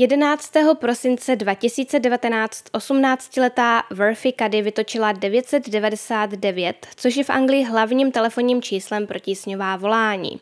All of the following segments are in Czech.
11. prosince 2019 18-letá Worthy Cady vytočila 999, což je v Anglii hlavním telefonním číslem pro tísňová volání.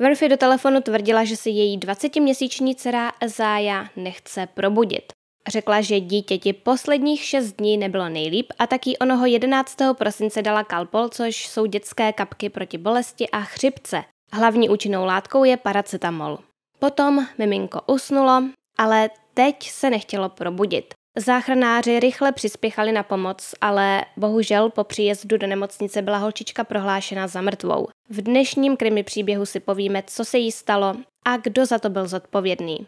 Worthy do telefonu tvrdila, že si její 20-měsíční dcera Zája nechce probudit. Řekla, že dítěti posledních 6 dní nebylo nejlíp a taky onoho 11. prosince dala kalpol, což jsou dětské kapky proti bolesti a chřipce. Hlavní účinnou látkou je paracetamol. Potom miminko usnulo, ale teď se nechtělo probudit. Záchranáři rychle přispěchali na pomoc, ale bohužel po příjezdu do nemocnice byla holčička prohlášena za mrtvou. V dnešním krimi příběhu si povíme, co se jí stalo a kdo za to byl zodpovědný.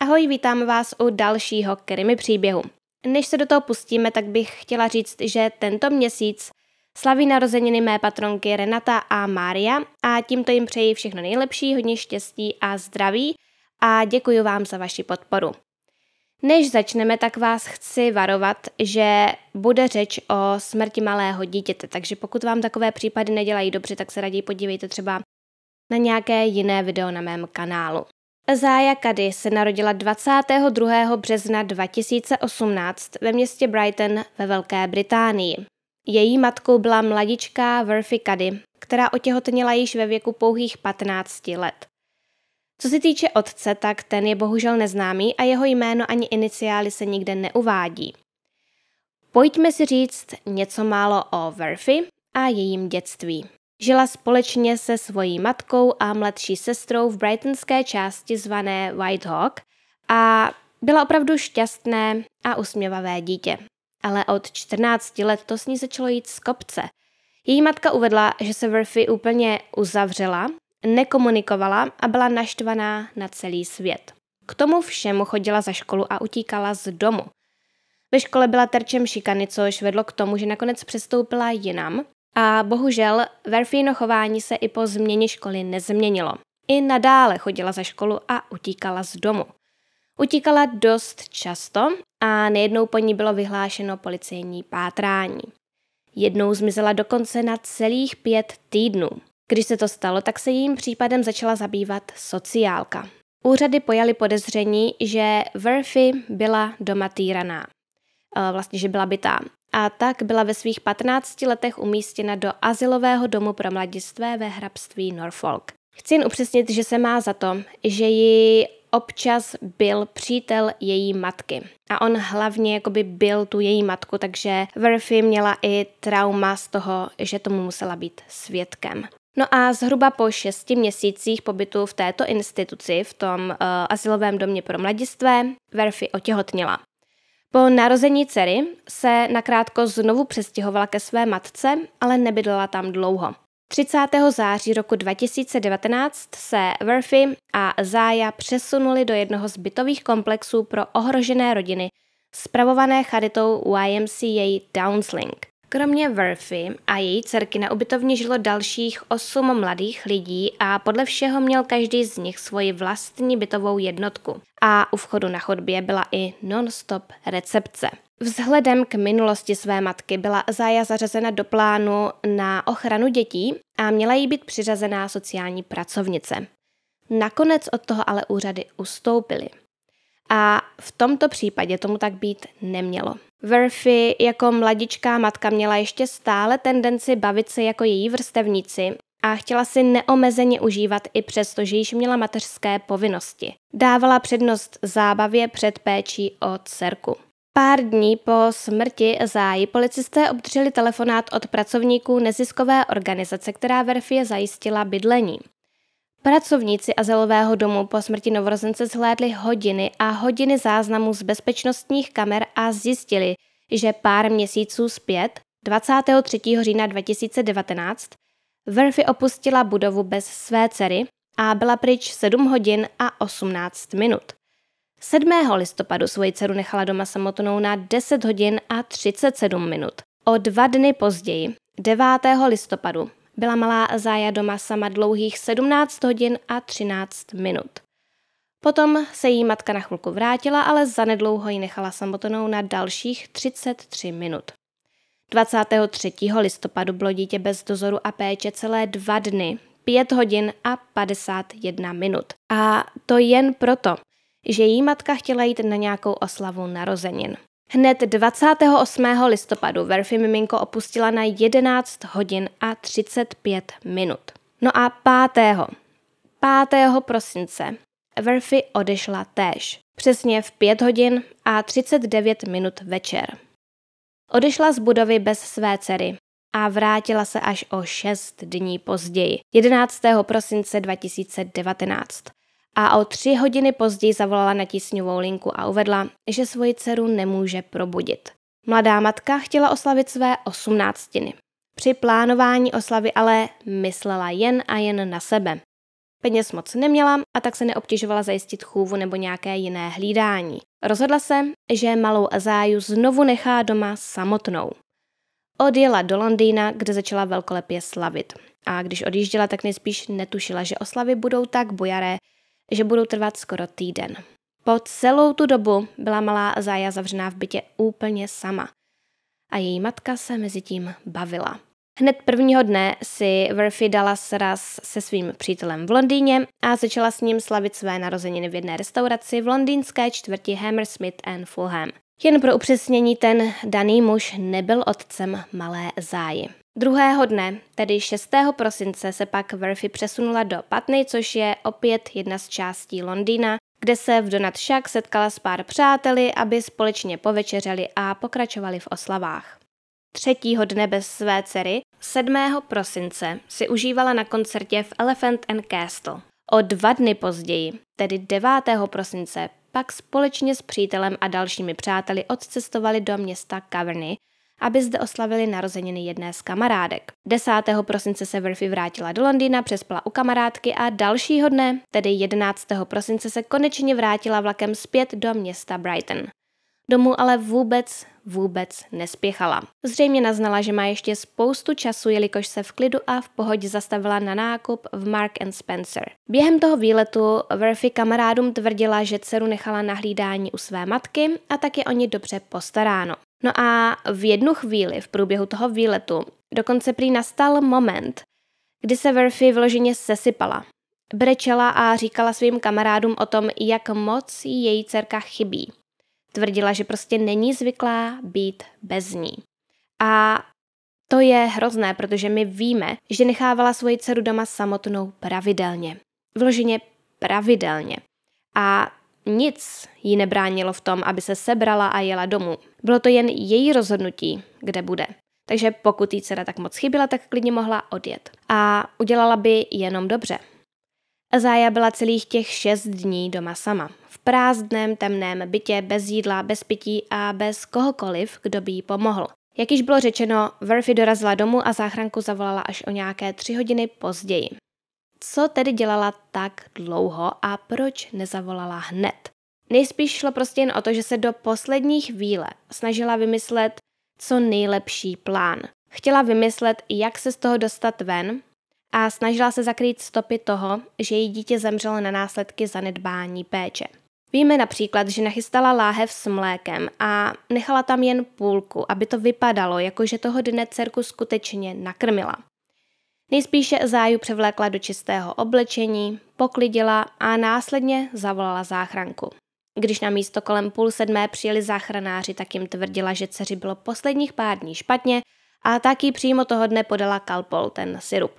Ahoj, vítám vás u dalšího krimi příběhu. Než se do toho pustíme, tak bych chtěla říct, že tento měsíc slaví narozeniny mé patronky Renata a Mária a tímto jim přeji všechno nejlepší, hodně štěstí a zdraví a děkuji vám za vaši podporu. Než začneme, tak vás chci varovat, že bude řeč o smrti malého dítěte, takže pokud vám takové případy nedělají dobře, tak se raději podívejte třeba na nějaké jiné video na mém kanálu. Zája Kady se narodila 22. března 2018 ve městě Brighton ve Velké Británii. Její matkou byla mladičká Worthy Kady, která otěhotněla již ve věku pouhých 15 let. Co se týče otce, tak ten je bohužel neznámý a jeho jméno ani iniciály se nikde neuvádí. Pojďme si říct něco málo o Worthy a jejím dětství. Žila společně se svojí matkou a mladší sestrou v brightonské části zvané Whitehawk a byla opravdu šťastné a usměvavé dítě. Ale od 14 let to s ní začalo jít z kopce. Její matka uvedla, že se Worthy úplně uzavřela, nekomunikovala a byla naštvaná na celý svět. K tomu všemu chodila za školu a utíkala z domu. Ve škole byla terčem šikany, což vedlo k tomu, že nakonec přestoupila jinam a bohužel Verfino chování se i po změně školy nezměnilo. I nadále chodila za školu a utíkala z domu. Utíkala dost často a nejednou po ní bylo vyhlášeno policejní pátrání. Jednou zmizela dokonce na celých pět týdnů. Když se to stalo, tak se jím případem začala zabývat sociálka. Úřady pojali podezření, že Verfy byla doma týraná. E, vlastně, že byla bytá a tak byla ve svých 15 letech umístěna do asilového domu pro mladistvé ve hrabství Norfolk. Chci jen upřesnit, že se má za to, že ji občas byl přítel její matky. A on hlavně jakoby byl tu její matku, takže Verfy měla i trauma z toho, že tomu musela být svědkem. No a zhruba po šesti měsících pobytu v této instituci, v tom uh, asilovém domě pro mladistvé, Verfy otěhotněla. Po narození dcery se nakrátko znovu přestěhovala ke své matce, ale nebydlela tam dlouho. 30. září roku 2019 se Worthy a Zája přesunuli do jednoho z bytových komplexů pro ohrožené rodiny, spravované charitou YMCA Downsling. Kromě Worthy a její dcerky na ubytovně žilo dalších osm mladých lidí a podle všeho měl každý z nich svoji vlastní bytovou jednotku. A u vchodu na chodbě byla i non-stop recepce. Vzhledem k minulosti své matky byla Zája zařazena do plánu na ochranu dětí a měla jí být přiřazená sociální pracovnice. Nakonec od toho ale úřady ustoupily. A v tomto případě tomu tak být nemělo. Verfy jako mladičká matka měla ještě stále tendenci bavit se jako její vrstevníci a chtěla si neomezeně užívat i přesto, že již měla mateřské povinnosti. Dávala přednost zábavě před péčí o dcerku. Pár dní po smrti Záji policisté obdrželi telefonát od pracovníků neziskové organizace, která Verfie zajistila bydlení. Pracovníci azylového domu po smrti novorozence zhlédli hodiny a hodiny záznamů z bezpečnostních kamer a zjistili, že pár měsíců zpět, 23. října 2019, Verfy opustila budovu bez své dcery a byla pryč 7 hodin a 18 minut. 7. listopadu svoji dceru nechala doma samotnou na 10 hodin a 37 minut. O dva dny později, 9. listopadu, byla malá Zája doma sama dlouhých 17 hodin a 13 minut. Potom se jí matka na chvilku vrátila, ale zanedlouho ji nechala samotnou na dalších 33 minut. 23. listopadu bylo dítě bez dozoru a péče celé dva dny, 5 hodin a 51 minut. A to jen proto, že její matka chtěla jít na nějakou oslavu narozenin. Hned 28. listopadu Verfi miminko opustila na 11 hodin a 35 minut. No a 5. 5. prosince Verfi odešla též, přesně v 5 hodin a 39 minut večer. Odešla z budovy bez své dcery a vrátila se až o 6 dní později, 11. prosince 2019 a o tři hodiny později zavolala na tísňovou linku a uvedla, že svoji dceru nemůže probudit. Mladá matka chtěla oslavit své osmnáctiny. Při plánování oslavy ale myslela jen a jen na sebe. Peněz moc neměla a tak se neobtěžovala zajistit chůvu nebo nějaké jiné hlídání. Rozhodla se, že malou Azáju znovu nechá doma samotnou. Odjela do Londýna, kde začala velkolepě slavit. A když odjížděla, tak nejspíš netušila, že oslavy budou tak bojaré, že budou trvat skoro týden. Po celou tu dobu byla malá Zája zavřená v bytě úplně sama. A její matka se mezi tím bavila. Hned prvního dne si Verfi dala sraz se svým přítelem v Londýně a začala s ním slavit své narozeniny v jedné restauraci v londýnské čtvrti Hammersmith and Fulham. Jen pro upřesnění, ten daný muž nebyl otcem malé Záji. Druhého dne, tedy 6. prosince, se pak Verfi přesunula do Patny, což je opět jedna z částí Londýna, kde se v Donat Shack setkala s pár přáteli, aby společně povečeřeli a pokračovali v oslavách. Třetího dne bez své dcery, 7. prosince, si užívala na koncertě v Elephant and Castle. O dva dny později, tedy 9. prosince, pak společně s přítelem a dalšími přáteli odcestovali do města Caverny, aby zde oslavili narozeniny jedné z kamarádek. 10. prosince se Verfi vrátila do Londýna, přespala u kamarádky a dalšího dne, tedy 11. prosince, se konečně vrátila vlakem zpět do města Brighton. Domů ale vůbec, vůbec nespěchala. Zřejmě naznala, že má ještě spoustu času, jelikož se v klidu a v pohodě zastavila na nákup v Mark and Spencer. Během toho výletu Verfi kamarádům tvrdila, že dceru nechala na hlídání u své matky a tak je o ní dobře postaráno. No a v jednu chvíli v průběhu toho výletu dokonce prý nastal moment, kdy se Verfi vloženě sesypala. Brečela a říkala svým kamarádům o tom, jak moc jí její dcerka chybí. Tvrdila, že prostě není zvyklá být bez ní. A to je hrozné, protože my víme, že nechávala svoji dceru doma samotnou pravidelně. Vloženě pravidelně. A nic jí nebránilo v tom, aby se sebrala a jela domů. Bylo to jen její rozhodnutí, kde bude. Takže pokud jí dcera tak moc chyběla, tak klidně mohla odjet. A udělala by jenom dobře. Zája byla celých těch šest dní doma sama. V prázdném, temném bytě, bez jídla, bez pití a bez kohokoliv, kdo by jí pomohl. Jak již bylo řečeno, Verfi dorazila domů a záchranku zavolala až o nějaké tři hodiny později. Co tedy dělala tak dlouho a proč nezavolala hned? Nejspíš šlo prostě jen o to, že se do poslední chvíle snažila vymyslet co nejlepší plán. Chtěla vymyslet, jak se z toho dostat ven a snažila se zakrýt stopy toho, že její dítě zemřelo na následky zanedbání péče. Víme například, že nachystala láhev s mlékem a nechala tam jen půlku, aby to vypadalo, jako že toho dne dcerku skutečně nakrmila. Nejspíše záju převlékla do čistého oblečení, poklidila a následně zavolala záchranku. Když na místo kolem půl sedmé přijeli záchranáři, tak jim tvrdila, že dceři bylo posledních pár dní špatně a taky přímo toho dne podala kalpol, ten syrup.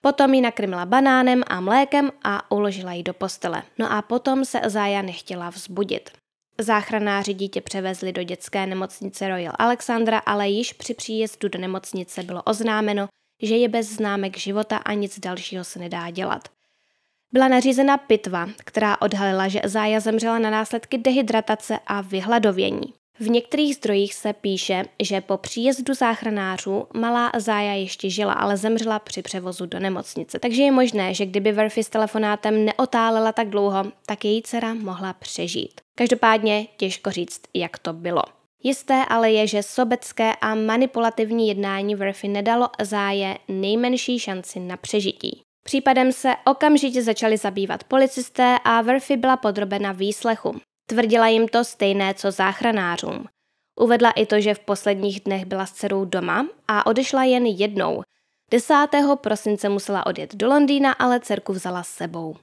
Potom ji nakrmila banánem a mlékem a uložila ji do postele. No a potom se Zája nechtěla vzbudit. Záchranáři dítě převezli do dětské nemocnice Royal Alexandra, ale již při příjezdu do nemocnice bylo oznámeno, že je bez známek života a nic dalšího se nedá dělat. Byla nařízena pitva, která odhalila, že Zája zemřela na následky dehydratace a vyhladovění. V některých zdrojích se píše, že po příjezdu záchranářů malá Zája ještě žila, ale zemřela při převozu do nemocnice. Takže je možné, že kdyby Verfi s telefonátem neotálela tak dlouho, tak její dcera mohla přežít. Každopádně těžko říct, jak to bylo. Jisté ale je, že sobecké a manipulativní jednání Verfi nedalo Záje nejmenší šanci na přežití. Případem se okamžitě začali zabývat policisté a Verfi byla podrobena výslechu. Tvrdila jim to stejné co záchranářům. Uvedla i to, že v posledních dnech byla s dcerou doma a odešla jen jednou. 10. prosince musela odjet do Londýna, ale dcerku vzala s sebou.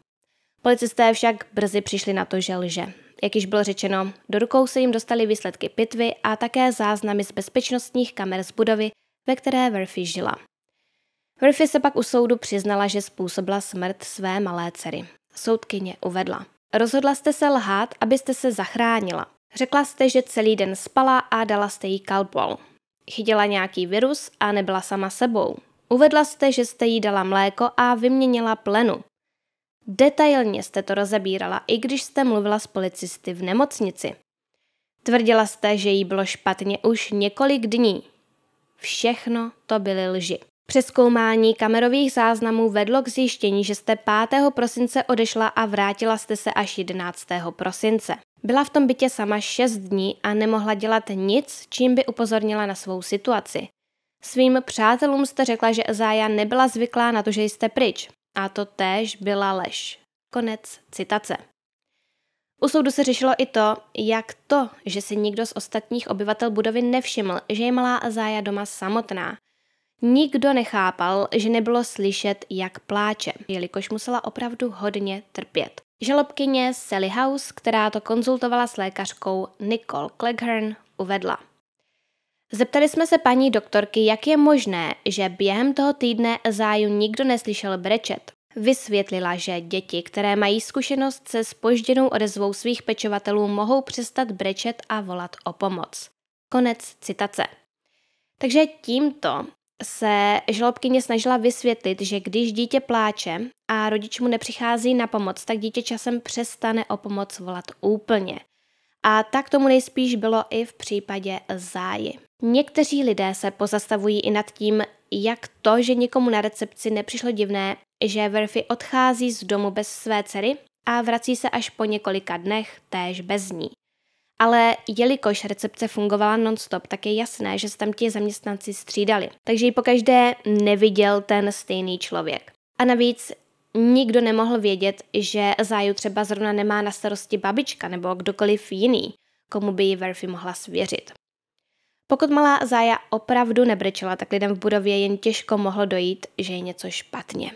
Policisté však brzy přišli na to, že lže. Jak již bylo řečeno, do rukou se jim dostali výsledky pitvy a také záznamy z bezpečnostních kamer z budovy, ve které Verfi žila. Verfi se pak u soudu přiznala, že způsobila smrt své malé dcery. Soudkyně uvedla. Rozhodla jste se lhát, abyste se zachránila. Řekla jste, že celý den spala a dala jste jí kalpol. Chytila nějaký virus a nebyla sama sebou. Uvedla jste, že jste jí dala mléko a vyměnila plenu. Detailně jste to rozebírala, i když jste mluvila s policisty v nemocnici. Tvrdila jste, že jí bylo špatně už několik dní. Všechno to byly lži. Přeskoumání kamerových záznamů vedlo k zjištění, že jste 5. prosince odešla a vrátila jste se až 11. prosince. Byla v tom bytě sama 6 dní a nemohla dělat nic, čím by upozornila na svou situaci. Svým přátelům jste řekla, že Zája nebyla zvyklá na to, že jste pryč. A to též byla lež. Konec citace. U soudu se řešilo i to, jak to, že si nikdo z ostatních obyvatel budovy nevšiml, že je malá Azája doma samotná. Nikdo nechápal, že nebylo slyšet, jak pláče, jelikož musela opravdu hodně trpět. Žalobkyně Sally House, která to konzultovala s lékařkou Nicole Cleghorn, uvedla. Zeptali jsme se paní doktorky, jak je možné, že během toho týdne záju nikdo neslyšel brečet. Vysvětlila, že děti, které mají zkušenost se spožděnou odezvou svých pečovatelů, mohou přestat brečet a volat o pomoc. Konec citace. Takže tímto se žalobkyně snažila vysvětlit, že když dítě pláče a rodič mu nepřichází na pomoc, tak dítě časem přestane o pomoc volat úplně. A tak tomu nejspíš bylo i v případě záji. Někteří lidé se pozastavují i nad tím, jak to, že někomu na recepci nepřišlo divné, že Verfi odchází z domu bez své dcery a vrací se až po několika dnech též bez ní. Ale jelikož recepce fungovala nonstop, tak je jasné, že se tam ti zaměstnanci střídali. Takže ji pokaždé neviděl ten stejný člověk. A navíc nikdo nemohl vědět, že záju třeba zrovna nemá na starosti babička nebo kdokoliv jiný, komu by ji Verfi mohla svěřit. Pokud malá Zája opravdu nebrečela, tak lidem v budově jen těžko mohlo dojít, že je něco špatně.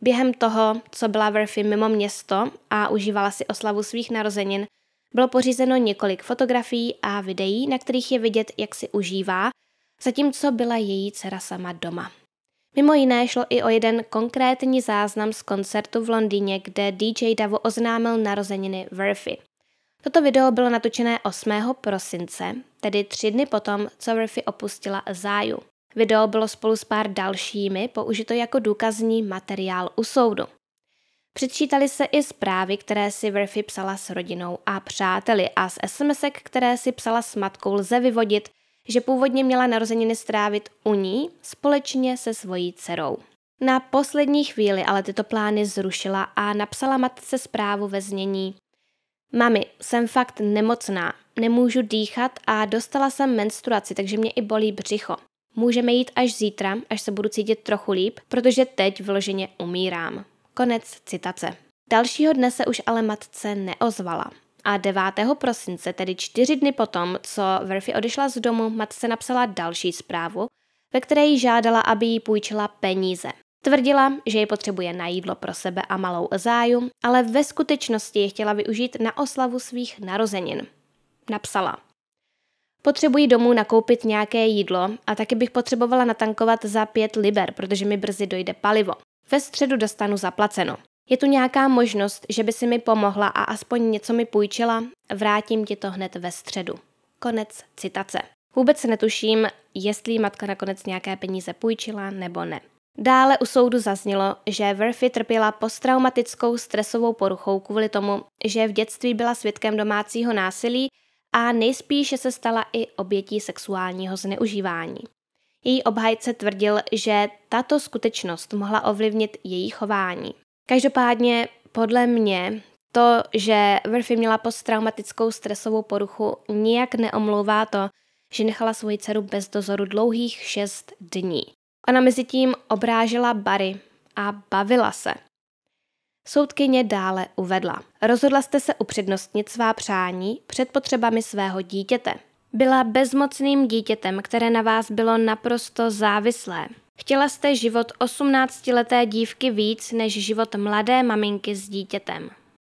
Během toho, co byla Verfi mimo město a užívala si oslavu svých narozenin, bylo pořízeno několik fotografií a videí, na kterých je vidět, jak si užívá, zatímco byla její dcera sama doma. Mimo jiné šlo i o jeden konkrétní záznam z koncertu v Londýně, kde DJ Davo oznámil narozeniny Verfi. Toto video bylo natočené 8. prosince, tedy tři dny potom, co Verfi opustila Záju. Video bylo spolu s pár dalšími použito jako důkazní materiál u soudu. Předčítali se i zprávy, které si Verfi psala s rodinou a přáteli a z SMSek, které si psala s matkou, lze vyvodit, že původně měla narozeniny strávit u ní společně se svojí dcerou. Na poslední chvíli ale tyto plány zrušila a napsala matce zprávu ve znění Mami, jsem fakt nemocná, nemůžu dýchat a dostala jsem menstruaci, takže mě i bolí břicho. Můžeme jít až zítra, až se budu cítit trochu líp, protože teď vloženě umírám. Konec citace. Dalšího dne se už ale matce neozvala. A 9. prosince, tedy čtyři dny potom, co Verfi odešla z domu, matce napsala další zprávu, ve které jí žádala, aby jí půjčila peníze. Tvrdila, že je potřebuje na jídlo pro sebe a malou záju, ale ve skutečnosti je chtěla využít na oslavu svých narozenin. Napsala. Potřebuji domů nakoupit nějaké jídlo a taky bych potřebovala natankovat za pět liber, protože mi brzy dojde palivo. Ve středu dostanu zaplaceno. Je tu nějaká možnost, že by si mi pomohla a aspoň něco mi půjčila? Vrátím ti to hned ve středu. Konec citace. Vůbec netuším, jestli matka nakonec nějaké peníze půjčila nebo ne. Dále u soudu zaznělo, že Verfi trpěla posttraumatickou stresovou poruchou kvůli tomu, že v dětství byla svědkem domácího násilí a nejspíše se stala i obětí sexuálního zneužívání. Její obhajce tvrdil, že tato skutečnost mohla ovlivnit její chování. Každopádně podle mě to, že Verfi měla posttraumatickou stresovou poruchu, nijak neomlouvá to, že nechala svoji dceru bez dozoru dlouhých šest dní. Ona mezi tím obrážela Bary a bavila se. Soudkyně dále uvedla. Rozhodla jste se upřednostnit svá přání před potřebami svého dítěte. Byla bezmocným dítětem, které na vás bylo naprosto závislé. Chtěla jste život 18-leté dívky víc než život mladé maminky s dítětem.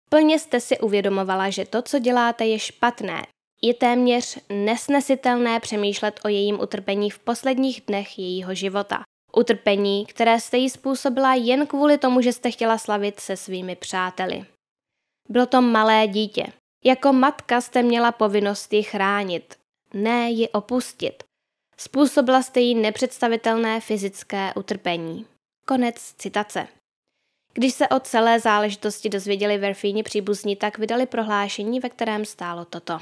Plně jste si uvědomovala, že to, co děláte, je špatné. Je téměř nesnesitelné přemýšlet o jejím utrpení v posledních dnech jejího života. Utrpení, které jste jí způsobila jen kvůli tomu, že jste chtěla slavit se svými přáteli. Bylo to malé dítě. Jako matka jste měla povinnost ji chránit, ne ji opustit. Způsobila jste jí nepředstavitelné fyzické utrpení. Konec citace. Když se o celé záležitosti dozvěděli Verfíni příbuzní, tak vydali prohlášení, ve kterém stálo toto.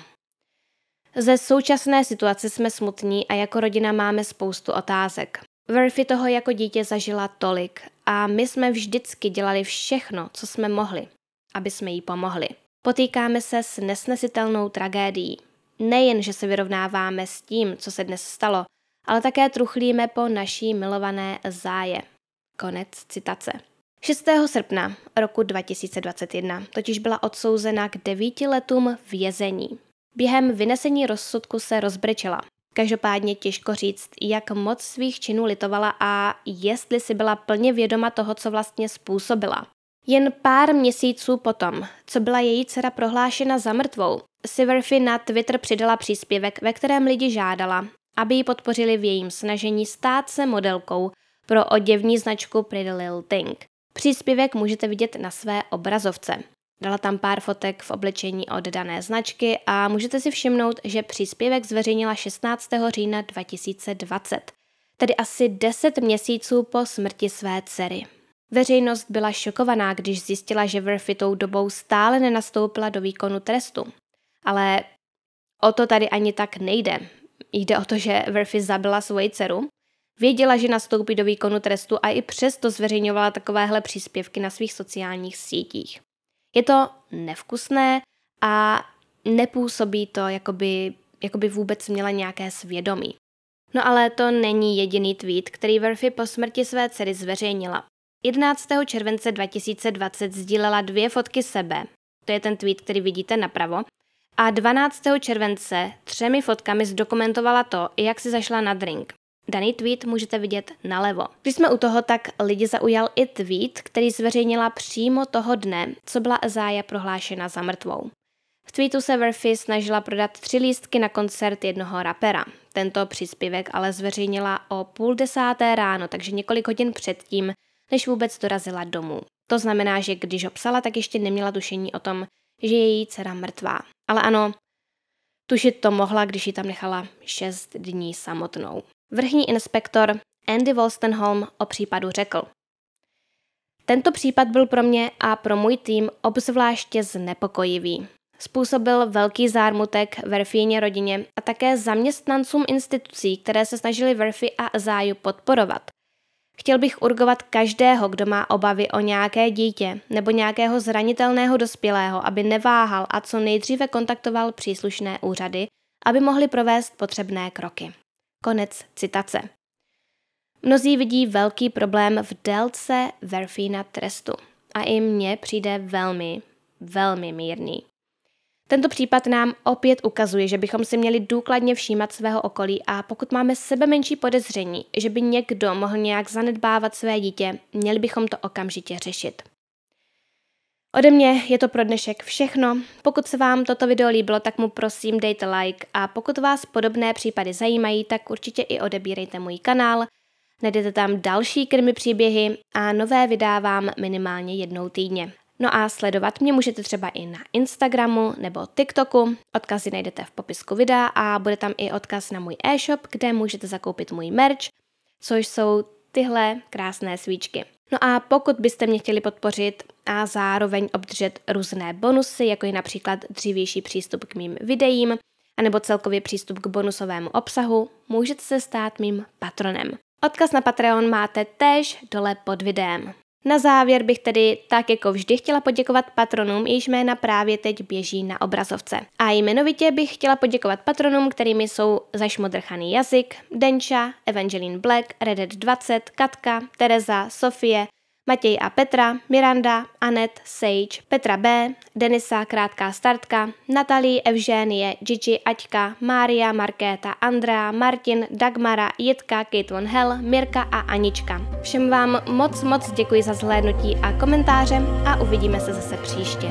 Ze současné situace jsme smutní a jako rodina máme spoustu otázek. Verfi toho jako dítě zažila tolik a my jsme vždycky dělali všechno, co jsme mohli, aby jsme jí pomohli. Potýkáme se s nesnesitelnou tragédií. Nejen, že se vyrovnáváme s tím, co se dnes stalo, ale také truchlíme po naší milované záje. Konec citace. 6. srpna roku 2021 totiž byla odsouzena k devíti letům vězení. Během vynesení rozsudku se rozbrečela. Každopádně těžko říct, jak moc svých činů litovala a jestli si byla plně vědoma toho, co vlastně způsobila. Jen pár měsíců potom, co byla její dcera prohlášena za mrtvou, Siverfi na Twitter přidala příspěvek, ve kterém lidi žádala, aby ji podpořili v jejím snažení stát se modelkou pro oděvní značku Pretty Little Thing. Příspěvek můžete vidět na své obrazovce. Dala tam pár fotek v oblečení od dané značky a můžete si všimnout, že příspěvek zveřejnila 16. října 2020, tedy asi 10 měsíců po smrti své dcery. Veřejnost byla šokovaná, když zjistila, že Verfi tou dobou stále nenastoupila do výkonu trestu. Ale o to tady ani tak nejde. Jde o to, že Verfi zabila svoji dceru, věděla, že nastoupí do výkonu trestu a i přesto zveřejňovala takovéhle příspěvky na svých sociálních sítích. Je to nevkusné a nepůsobí to, jako by, jako by vůbec měla nějaké svědomí. No ale to není jediný tweet, který Verfi po smrti své dcery zveřejnila. 11. července 2020 sdílela dvě fotky sebe, to je ten tweet, který vidíte napravo, a 12. července třemi fotkami zdokumentovala to, jak si zašla na drink. Daný tweet můžete vidět nalevo. Když jsme u toho, tak lidi zaujal i tweet, který zveřejnila přímo toho dne, co byla Azája prohlášena za mrtvou. V tweetu se Verfi snažila prodat tři lístky na koncert jednoho rapera. Tento příspěvek ale zveřejnila o půl desáté ráno, takže několik hodin předtím, než vůbec dorazila domů. To znamená, že když ho psala, tak ještě neměla tušení o tom, že je její dcera mrtvá. Ale ano, tušit to mohla, když ji tam nechala šest dní samotnou. Vrchní inspektor Andy Wolstenholm o případu řekl. Tento případ byl pro mě a pro můj tým obzvláště znepokojivý. Způsobil velký zármutek Verfíně rodině a také zaměstnancům institucí, které se snažili Verfi a Záju podporovat. Chtěl bych urgovat každého, kdo má obavy o nějaké dítě nebo nějakého zranitelného dospělého, aby neváhal a co nejdříve kontaktoval příslušné úřady, aby mohli provést potřebné kroky. Konec citace. Mnozí vidí velký problém v délce Verfína trestu a i mně přijde velmi, velmi mírný. Tento případ nám opět ukazuje, že bychom si měli důkladně všímat svého okolí a pokud máme sebe menší podezření, že by někdo mohl nějak zanedbávat své dítě, měli bychom to okamžitě řešit. Ode mě je to pro dnešek všechno. Pokud se vám toto video líbilo, tak mu prosím dejte like a pokud vás podobné případy zajímají, tak určitě i odebírejte můj kanál. Najdete tam další krmy příběhy a nové vydávám minimálně jednou týdně. No a sledovat mě můžete třeba i na Instagramu nebo TikToku. Odkazy najdete v popisku videa a bude tam i odkaz na můj e-shop, kde můžete zakoupit můj merch, což jsou tyhle krásné svíčky. No a pokud byste mě chtěli podpořit a zároveň obdržet různé bonusy, jako je například dřívější přístup k mým videím, anebo celkově přístup k bonusovému obsahu, můžete se stát mým patronem. Odkaz na Patreon máte též dole pod videem. Na závěr bych tedy tak jako vždy chtěla poděkovat patronům, jejichž jména právě teď běží na obrazovce. A jmenovitě bych chtěla poděkovat patronům, kterými jsou Zašmodrchaný jazyk, Denča, Evangeline Black, Reddit 20, Katka, Tereza, Sofie, Matěj a Petra, Miranda, Anet, Sage, Petra B, Denisa, krátká startka, Natalie, Evženie, Gigi, Aťka, Mária, Markéta, Andrea, Martin, Dagmara, Jitka, Kate Von Hell, Mirka a Anička. Všem vám moc moc děkuji za zhlédnutí a komentáře a uvidíme se zase příště.